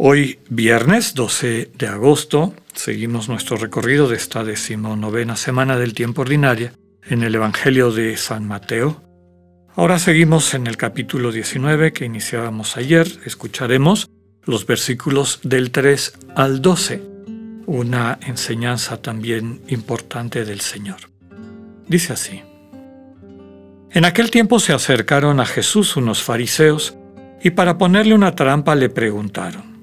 Hoy, viernes 12 de agosto, seguimos nuestro recorrido de esta decimonovena semana del tiempo ordinaria en el Evangelio de San Mateo. Ahora seguimos en el capítulo 19 que iniciábamos ayer. Escucharemos los versículos del 3 al 12, una enseñanza también importante del Señor. Dice así. En aquel tiempo se acercaron a Jesús unos fariseos y para ponerle una trampa le preguntaron,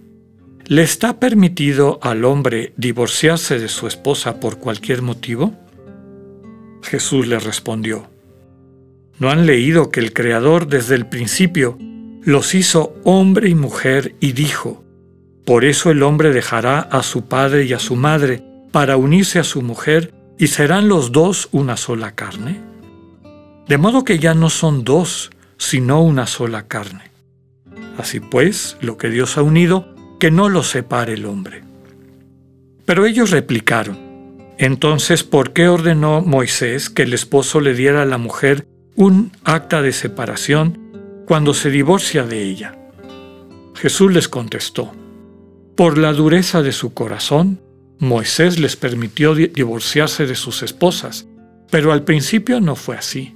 ¿le está permitido al hombre divorciarse de su esposa por cualquier motivo? Jesús le respondió, ¿no han leído que el Creador desde el principio los hizo hombre y mujer y dijo, por eso el hombre dejará a su padre y a su madre para unirse a su mujer y serán los dos una sola carne? De modo que ya no son dos, sino una sola carne. Así pues, lo que Dios ha unido, que no lo separe el hombre. Pero ellos replicaron, entonces, ¿por qué ordenó Moisés que el esposo le diera a la mujer un acta de separación cuando se divorcia de ella? Jesús les contestó, por la dureza de su corazón, Moisés les permitió divorciarse de sus esposas, pero al principio no fue así.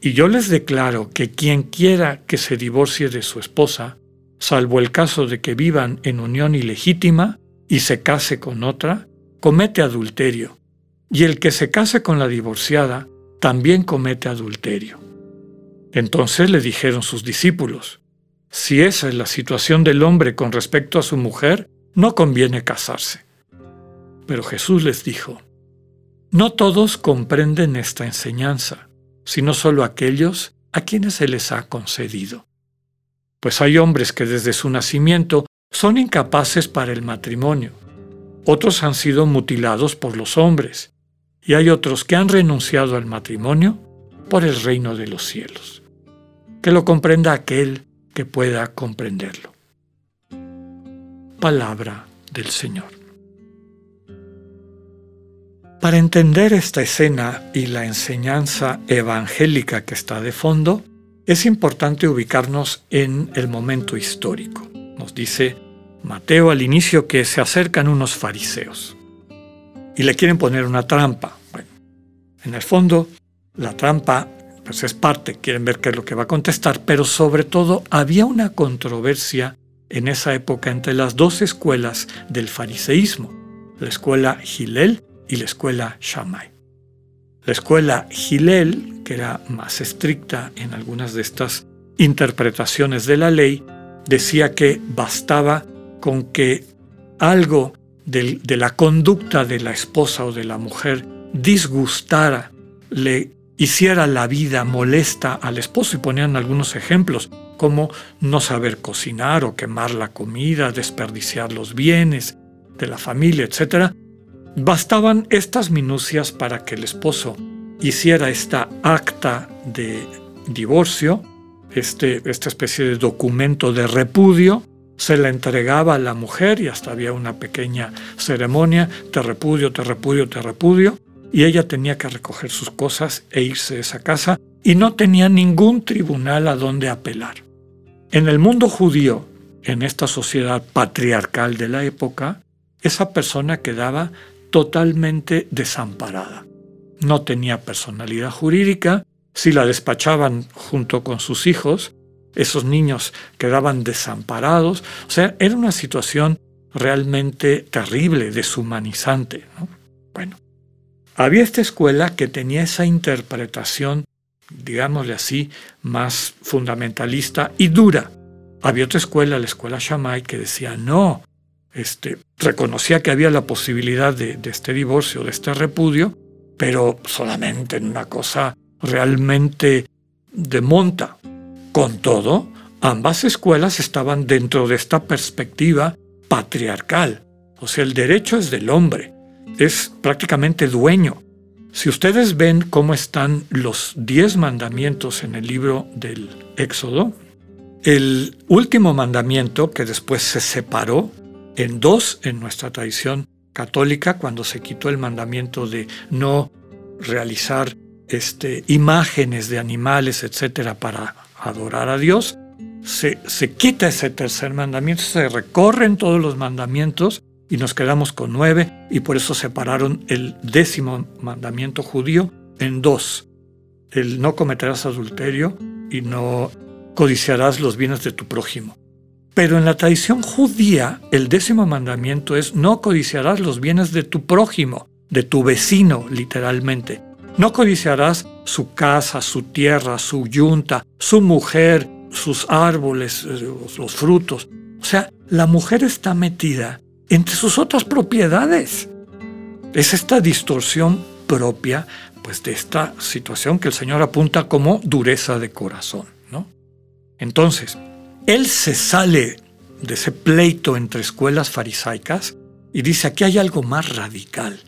Y yo les declaro que quien quiera que se divorcie de su esposa, salvo el caso de que vivan en unión ilegítima y se case con otra, comete adulterio, y el que se case con la divorciada también comete adulterio. Entonces le dijeron sus discípulos, si esa es la situación del hombre con respecto a su mujer, no conviene casarse. Pero Jesús les dijo, no todos comprenden esta enseñanza sino solo aquellos a quienes se les ha concedido. Pues hay hombres que desde su nacimiento son incapaces para el matrimonio, otros han sido mutilados por los hombres, y hay otros que han renunciado al matrimonio por el reino de los cielos. Que lo comprenda aquel que pueda comprenderlo. Palabra del Señor. Para entender esta escena y la enseñanza evangélica que está de fondo, es importante ubicarnos en el momento histórico. Nos dice Mateo al inicio que se acercan unos fariseos y le quieren poner una trampa. Bueno, en el fondo, la trampa pues es parte, quieren ver qué es lo que va a contestar, pero sobre todo había una controversia en esa época entre las dos escuelas del fariseísmo, la escuela Gilel y la escuela Shammai. La escuela Gilel, que era más estricta en algunas de estas interpretaciones de la ley, decía que bastaba con que algo de, la conducta de la esposa o de la mujer disgustara, le hiciera la vida molesta al esposo y ponían algunos ejemplos como no saber cocinar o quemar la comida, desperdiciar los bienes de la familia, etc., Bastaban estas minucias para que el esposo hiciera esta acta de divorcio, este, esta especie de documento de repudio, se la entregaba a la mujer y hasta había una pequeña ceremonia, te repudio, te repudio, te repudio, y ella tenía que recoger sus cosas e irse de esa casa y no tenía ningún tribunal a donde apelar. En el mundo judío, en esta sociedad patriarcal de la época, esa persona quedaba totalmente desamparada. No tenía personalidad jurídica, si la despachaban junto con sus hijos, esos niños quedaban desamparados, o sea, era una situación realmente terrible, deshumanizante. Bueno, había esta escuela que tenía esa interpretación, digámosle así, más fundamentalista y dura. Había otra escuela, la escuela Shammai, que decía, no, este, reconocía que había la posibilidad de, de este divorcio, de este repudio, pero solamente en una cosa realmente de monta. Con todo, ambas escuelas estaban dentro de esta perspectiva patriarcal, O sea, el derecho es del hombre, es prácticamente dueño. Si ustedes ven cómo están los diez mandamientos en el libro del Éxodo, el último mandamiento, que después se separó en dos en nuestra tradición católica, cuando se quitó el mandamiento de no realizar este, imágenes de animales, etcétera, para adorar a Dios, se, se quita ese tercer mandamiento, se recorren todos los mandamientos y nos quedamos con nueve y por eso separaron el décimo mandamiento judío en dos. El no cometerás adulterio y no codiciarás los bienes de tu prójimo. Pero en la tradición judía el décimo mandamiento es no codiciarás los bienes de tu prójimo, de tu vecino literalmente. No codiciarás su casa, su tierra, su yunta, su mujer, sus árboles, eh, los frutos. O sea, la mujer está metida entre sus otras propiedades. Es esta distorsión propia pues de esta situación que el Señor apunta como dureza de corazón, ¿no? Entonces, él se sale de ese pleito entre escuelas farisaicas y dice, aquí hay algo más radical.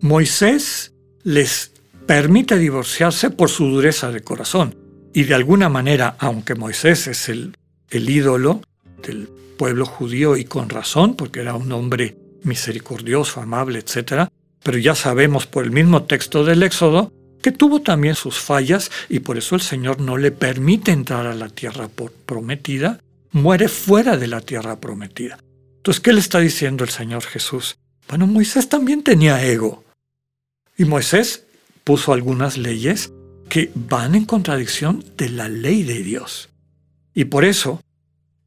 Moisés les permite divorciarse por su dureza de corazón. Y de alguna manera, aunque Moisés es el, el ídolo del pueblo judío y con razón, porque era un hombre misericordioso, amable, etc. Pero ya sabemos por el mismo texto del Éxodo que tuvo también sus fallas y por eso el Señor no le permite entrar a la tierra prometida, muere fuera de la tierra prometida. Entonces, ¿qué le está diciendo el Señor Jesús? Bueno, Moisés también tenía ego. Y Moisés puso algunas leyes que van en contradicción de la ley de Dios. Y por eso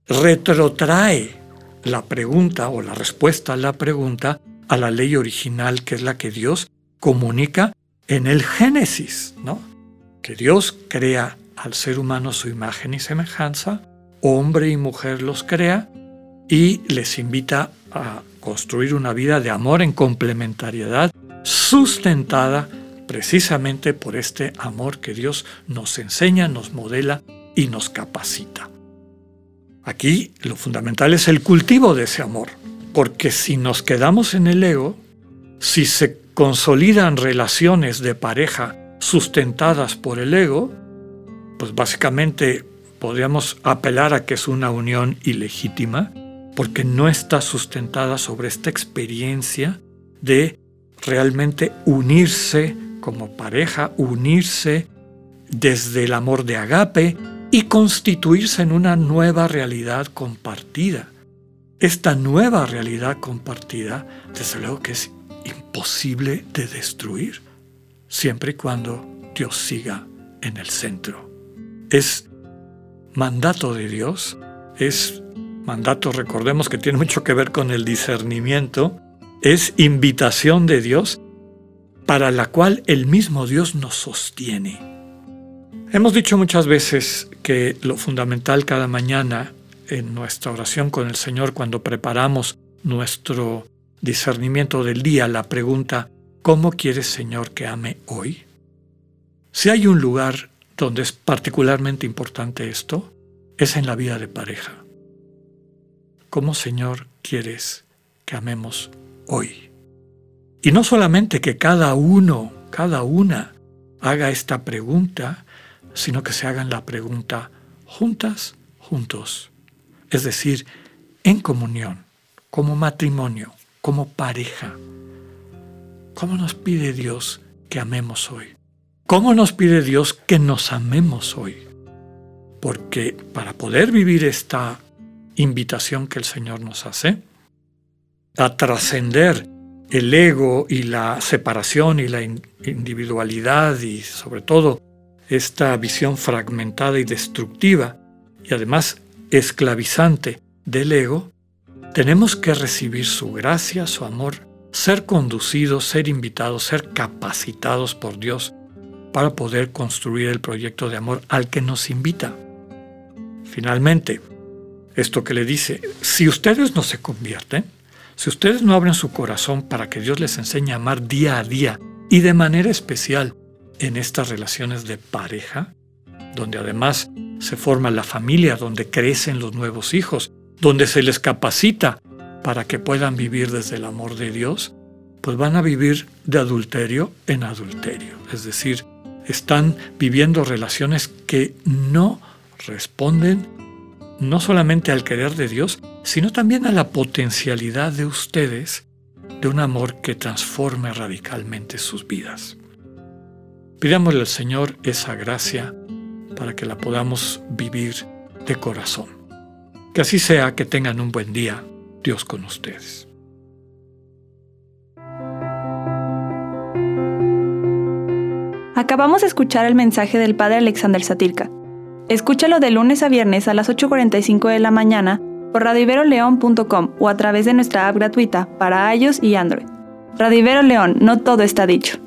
retrotrae la pregunta o la respuesta a la pregunta a la ley original que es la que Dios comunica en el Génesis, ¿no? Que Dios crea al ser humano su imagen y semejanza, hombre y mujer los crea y les invita a construir una vida de amor en complementariedad sustentada precisamente por este amor que Dios nos enseña, nos modela y nos capacita. Aquí lo fundamental es el cultivo de ese amor, porque si nos quedamos en el ego, si se consolidan relaciones de pareja sustentadas por el ego, pues básicamente podríamos apelar a que es una unión ilegítima, porque no está sustentada sobre esta experiencia de realmente unirse como pareja, unirse desde el amor de agape, y constituirse en una nueva realidad compartida. Esta nueva realidad compartida, desde luego que es imposible de destruir, siempre y cuando Dios siga en el centro. Es mandato de Dios, es mandato, recordemos que tiene mucho que ver con el discernimiento, es invitación de Dios para la cual el mismo Dios nos sostiene. Hemos dicho muchas veces que lo fundamental cada mañana en nuestra oración con el Señor cuando preparamos nuestro discernimiento del día, la pregunta, ¿cómo quieres Señor que ame hoy? Si hay un lugar donde es particularmente importante esto, es en la vida de pareja. ¿Cómo Señor quieres que amemos hoy? Y no solamente que cada uno, cada una haga esta pregunta, sino que se hagan la pregunta juntas, juntos. Es decir, en comunión, como matrimonio, como pareja. ¿Cómo nos pide Dios que amemos hoy? ¿Cómo nos pide Dios que nos amemos hoy? Porque para poder vivir esta invitación que el Señor nos hace, a trascender el ego y la separación y la individualidad y sobre todo esta visión fragmentada y destructiva y además esclavizante del ego, tenemos que recibir su gracia, su amor, ser conducidos, ser invitados, ser capacitados por Dios para poder construir el proyecto de amor al que nos invita. Finalmente, esto que le dice, si ustedes no se convierten, si ustedes no abren su corazón para que Dios les enseñe a amar día a día y de manera especial en estas relaciones de pareja, donde además se forma la familia, donde crecen los nuevos hijos, donde se les capacita para que puedan vivir desde el amor de Dios, pues van a vivir de adulterio en adulterio. Es decir, están viviendo relaciones que no responden no solamente al querer de Dios, sino también a la potencialidad de ustedes de un amor que transforme radicalmente sus vidas. Pidámosle al Señor esa gracia para que la podamos vivir de corazón. Que así sea, que tengan un buen día. Dios con ustedes. Acabamos de escuchar el mensaje del Padre Alexander Satirka. Escúchalo de lunes a viernes a las 8.45 de la mañana por radiveroleón.com o a través de nuestra app gratuita para iOS y Android. Radivero León, no todo está dicho.